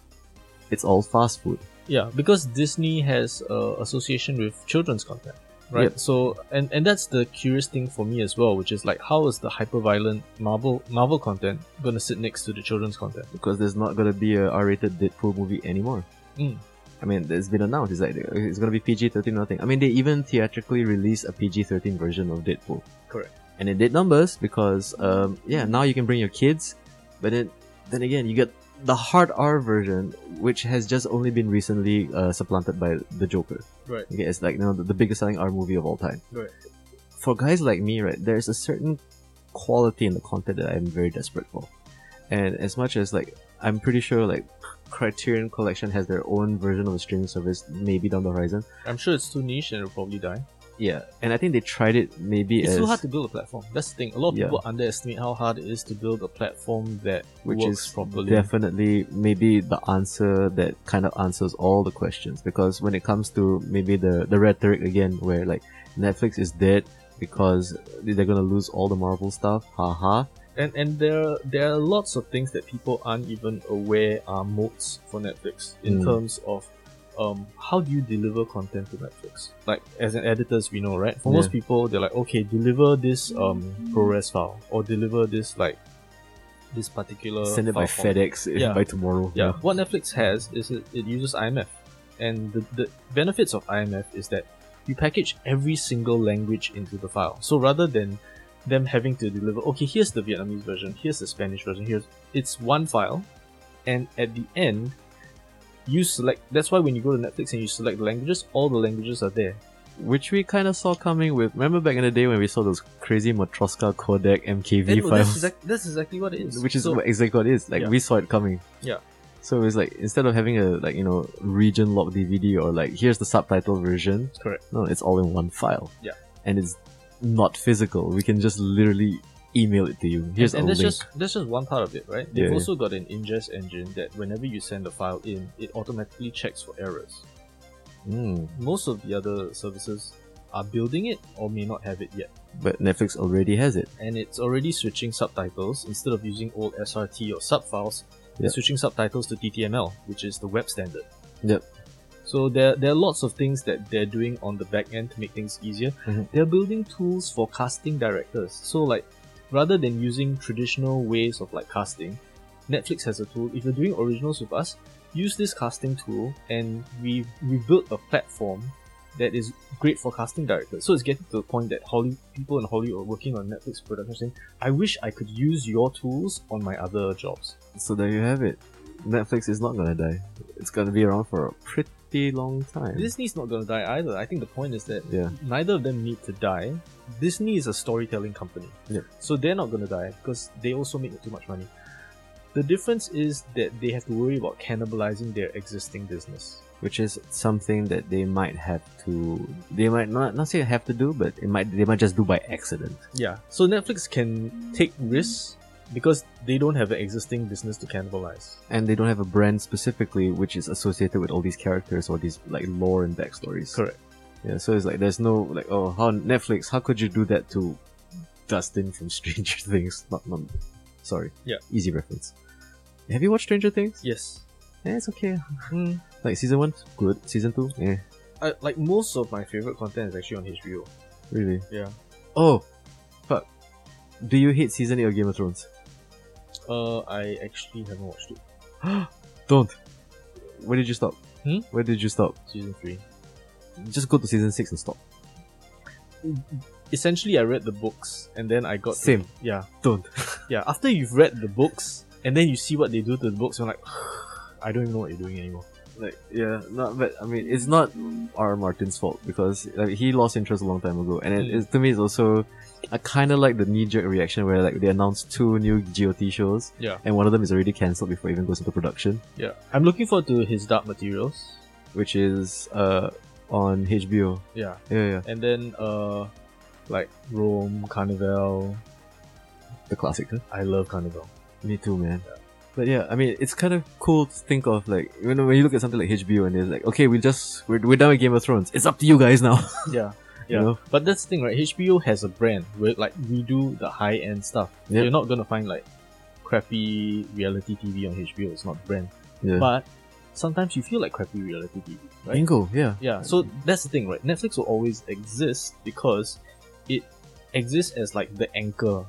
It's all fast food. Yeah, because Disney has uh, association with children's content, right? Yep. So, and and that's the curious thing for me as well, which is like, how is the hyper-violent Marvel Marvel content gonna sit next to the children's content? because there's not gonna be a R-rated Deadpool movie anymore. Mm. I mean, it's been announced. It's like it's gonna be PG-13 nothing. I mean, they even theatrically released a PG-13 version of Deadpool, Correct. And it did numbers because um, yeah, now you can bring your kids, but then then again, you get the hard R version, which has just only been recently uh, supplanted by the Joker. Right. Okay, it's like you know the, the biggest selling R movie of all time. Right. For guys like me, right, there's a certain quality in the content that I'm very desperate for. And as much as like I'm pretty sure like Criterion Collection has their own version of a streaming service maybe down the horizon. I'm sure it's too niche and it'll probably die. Yeah, and I think they tried it maybe It's as too hard to build a platform. That's the thing. A lot of Yeah. people underestimate how hard it is to build a platform that which works is properly. definitely maybe the answer that kind of answers all the questions because when it comes to maybe the the rhetoric again where like Netflix is dead because they're gonna lose all the Marvel stuff haha and and there there are lots of things that people aren't even aware are moats for Netflix in Mm. terms of um how do you deliver content to Netflix? Like as an editors, we know, right? For Yeah. most people, they're like, okay, deliver this um ProRes file or deliver this like this particular send it by file format. FedEx Yeah. by tomorrow Yeah, what Netflix has is it, it uses IMF, and the, the benefits of IMF is that you package every single language into the file. So rather than them having to deliver, okay, here's the Vietnamese version, here's the Spanish version, here's it's one file, and at the end, you select. That's why when you go to Netflix and you select the languages, all the languages are there. which we kind of saw coming with remember back in the day when we saw those crazy Matroska codec MKV And, oh, eh, that's, files exact, that's exactly what it is. which is So- exactly what it is like Yeah. we saw it coming Yeah. so it's like instead of having a like you know region locked DVD or like here's the subtitle version correct. No, it's all in one file. Yeah. And it's not physical. We can just literally email it to you. Here's and, and a that's link. just that's just one part of it, right? They've Yeah, yeah. also got an ingest engine that whenever you send a file in, it automatically checks for errors. Mm. Most of the other services are building it or may not have it yet. But Netflix already has it. And it's already switching subtitles instead of using old SRT or subfiles, Yep. they're switching subtitles to TTML, which is the web standard. Yep. So there, there are lots of things that they're doing on the back end to make things easier. Mhm. They're building tools for casting directors. So like rather than using traditional ways of like casting, Netflix has a tool. If you're doing originals with us, use this casting tool and we we built a platform that is great for casting directors. So it's getting to the point that Holly people in Hollywood are working on Netflix production saying, I wish I could use your tools on my other jobs. So there you have it. Netflix is not gonna die. It's gonna be around for a pretty long time. Disney's not gonna die either. I think the point is that yeah. neither of them need to die. Disney is a storytelling company. Yep. So they're not gonna die because they also make too much money. The difference is that they have to worry about cannibalizing their existing business. Which is something that they might have to they might not not say have to do, but it might they might just do by accident. Yeah. So Netflix can take risks because they don't have an existing business to cannibalize. And they don't have a brand specifically which is associated with all these characters or these like lore and backstories. Correct. Yeah, so it's like there's no like oh how Netflix how could you do that to Dustin from Stranger Things? Not not sorry. Yeah. Easy reference. Have you watched Stranger Things? Yes. Yeah, it's okay. Mm. Like season one, good. Season two, yeah, I, like most of my favorite content is actually on HBO. really. Yeah. Oh, fuck. Do you hate season eight of Game of Thrones? Uh, I actually haven't watched it. Don't. Where did you stop? Hmm? Where did you stop? Season three. Just go to season six and stop. Essentially, I read the books and then I got to- Same. yeah. Don't. Yeah, after you've read the books and then you see what they do to the books, you're like, I don't even know what you're doing anymore. Like yeah, not but I mean it's not R. Martin's fault because like, he lost interest a long time ago, and it, Mm. it- to me it's also I kind of like the knee jerk reaction where like they announced two new GOT shows, Yeah, and one of them is already cancelled before it even goes into production, yeah. I'm looking forward to his Dark Materials. which is uh on HBO. Yeah, Yeah, yeah, and then uh, like Rome, Carnivàle. the classic. Huh? I love Carnivàle. Me too, man. But yeah, I mean, it's kind of cool to think of like you know when you look at something like HBO and it's like, okay, we just we're, we're done with Game of Thrones. It's up to you guys now. Yeah. You Yeah, know? but that's the thing, right? HBO has a brand where like we do the high end stuff. Yep. You're not gonna find like crappy reality TV on HBO. It's not brand, yeah. but sometimes you feel like crappy reality TV, right? Bingo. Yeah. Yeah, so that's the thing, right? Netflix will always exist because it exists as like the anchor,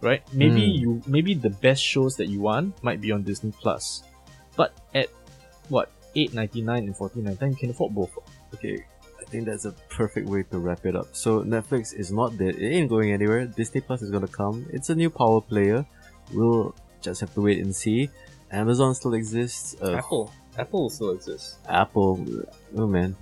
right? Maybe Mm. you maybe the best shows that you want might be on Disney Plus, but at what eight ninety nine and fourteen ninety nine, you can afford both. Okay, I think that's a perfect way to wrap it up. So Netflix is not dead. It ain't going anywhere. Disney Plus is gonna come. It's a new power player. We'll just have to wait and see. Amazon still exists. Uh, Apple. Apple still exists. Apple. Oh man.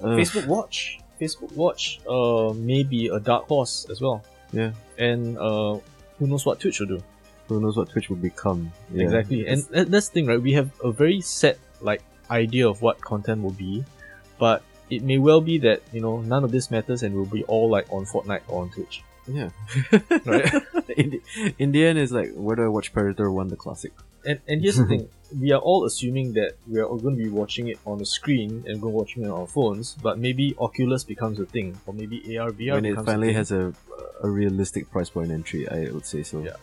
Uh, Facebook Watch. Facebook Watch uh, may be a dark horse as well. Yeah. And uh, who knows what Twitch will do. Who knows what Twitch will become? Yeah. Exactly. And that- that's the thing, right? We have a very set like idea of what content will be, but it may well be that you know none of this matters and we'll be all like on Fortnite or on Twitch. yeah. Right. in, the, in the end, it's like where do I watch Predator One, the classic? And and here's the thing, we are all assuming that we are all going to be watching it on the screen and going watching it on our phones, but maybe Oculus becomes a thing, or maybe AR VR when it finally a has a a realistic price point entry, I would say so. Yeah.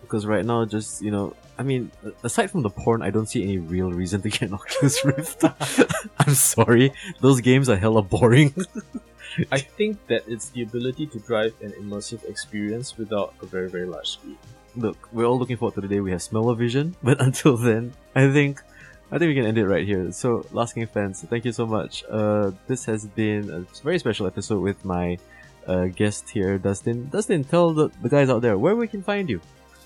Because right now, just you know, I mean, aside from the porn, I don't see any real reason to get an Oculus Rift. I'm sorry, those games are hella boring. I think that it's the ability to drive an immersive experience without a very very large screen. Look, we're all looking forward to the day we have smaller vision, but until then, I think. I think we can end it right here. So, Last King fans, thank you so much. Uh, this has been a very special episode with my uh, guest here, Dustin. Dustin, tell the, the guys out there where we can find you.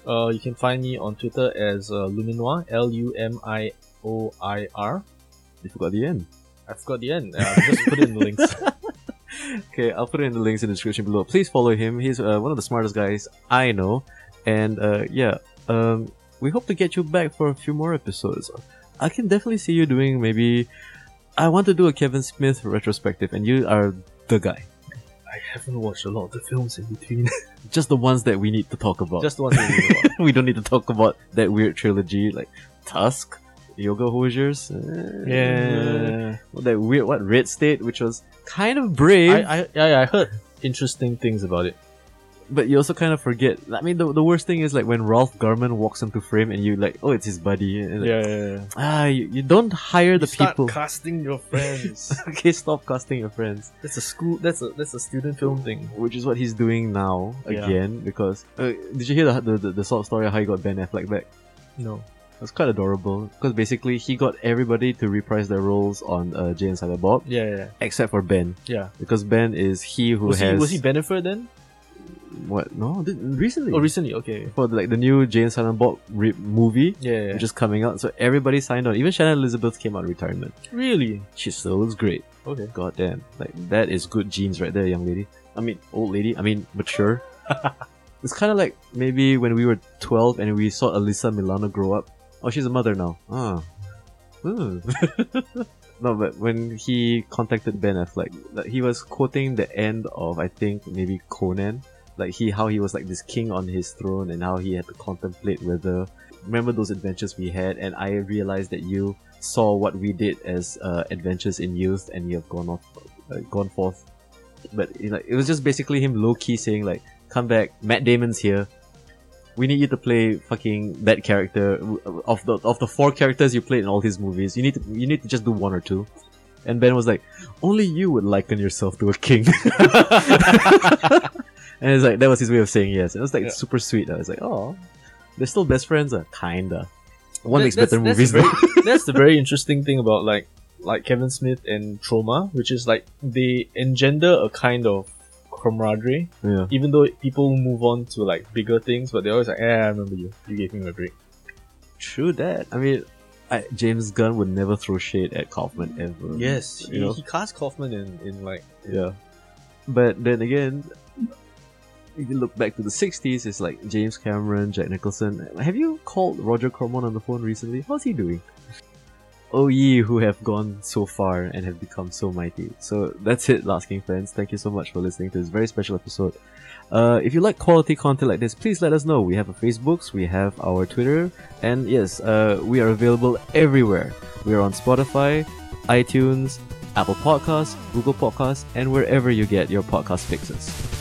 Uh, you can find me on Twitter as uh, Luminoir, L U M I O I R. You forgot the end. I forgot the end. Uh, just put it in the links. Okay, I'll put it in the links in the description below. Please follow him. He's uh, one of the smartest guys I know. And uh, yeah, um, we hope to get you back for a few more episodes. I can definitely see you doing maybe. I want to do a Kevin Smith retrospective, and you are the guy. I haven't watched a lot of the films in between. Just the ones that we need to talk about. just the ones that we know about. we don't need to talk about that weird trilogy like Tusk, Yoga Hosers. uh, Yeah. that weird what Red State, which was kind of brave. I, I, I, I heard interesting things about it. But you also kind of forget. I mean, the, the worst thing is like when Ralph Garman walks into frame and you like, oh, it's his buddy. Like, yeah, yeah. Ah, you, you don't hire the people. casting your friends. okay, stop casting your friends. that's a school. That's a that's a student film thing. Which is what he's doing now Yeah. again. Because uh, did you hear the, the the the sort of story of how he got Ben Affleck back? No. It was quite adorable. Because basically he got everybody to reprise their roles on uh, Jay and Silent Bob, Yeah, yeah, except for Ben. yeah. Because Ben is he who Was he has was he Bennifer then? What? No, recently. Oh, recently. Okay. for the, like the new and Silent Bob re- movie. Yeah, yeah. which is coming out. So everybody signed on. Even Shannon Elizabeth came out of retirement. really She still looks great. okay. God damn. Like that is good genes right there, young lady. I mean old lady. I mean mature. it's kinda like maybe when we were twelve and we saw Alyssa Milano grow up. Oh she's a mother now. Ah. Hmm. no, but when he contacted Ben Affleck, like, he was quoting the end of I think maybe Conan. Like he how he was like this king on his throne and how he had to contemplate whether remember those adventures we had? And I realized that you saw what we did as uh, adventures in youth and you have gone off uh, gone forth. But you know, it was just basically him low key saying like come back Matt Damon's here. We need you to play fucking that character of the of the four characters you played in all his movies. You need to you need to just do one or two. And Ben was like only you would liken yourself to a king and it's like that was his way of saying yes it was like Yeah. super sweet I was like oh they're still best friends uh, kinda one That- makes better that's movies the very- that's the very interesting thing about like like Kevin Smith and Troma, which is like they engender a kind of camaraderie. yeah Even though people move on to like bigger things, but they're always like, "Eh, I remember you. You gave me a break." True that. I mean, I, James Gunn would never throw shade at Kaufman ever. Yes, you he, know. he cast Kaufman in in like Yeah. But then again, you look back to the '60s, it's like James Cameron, Jack Nicholson. Have you called Roger Corman on the phone recently? How's he doing? Oh ye who have gone so far and have become so mighty. So that's it, Last King fans. Thank you so much for listening to this very special episode. Uh, if you like quality content like this, please let us know. We have a Facebook, we have our Twitter, and yes, uh, we are available everywhere. We are on Spotify, iTunes, Apple Podcasts, Google Podcasts, and wherever you get your podcast fixes.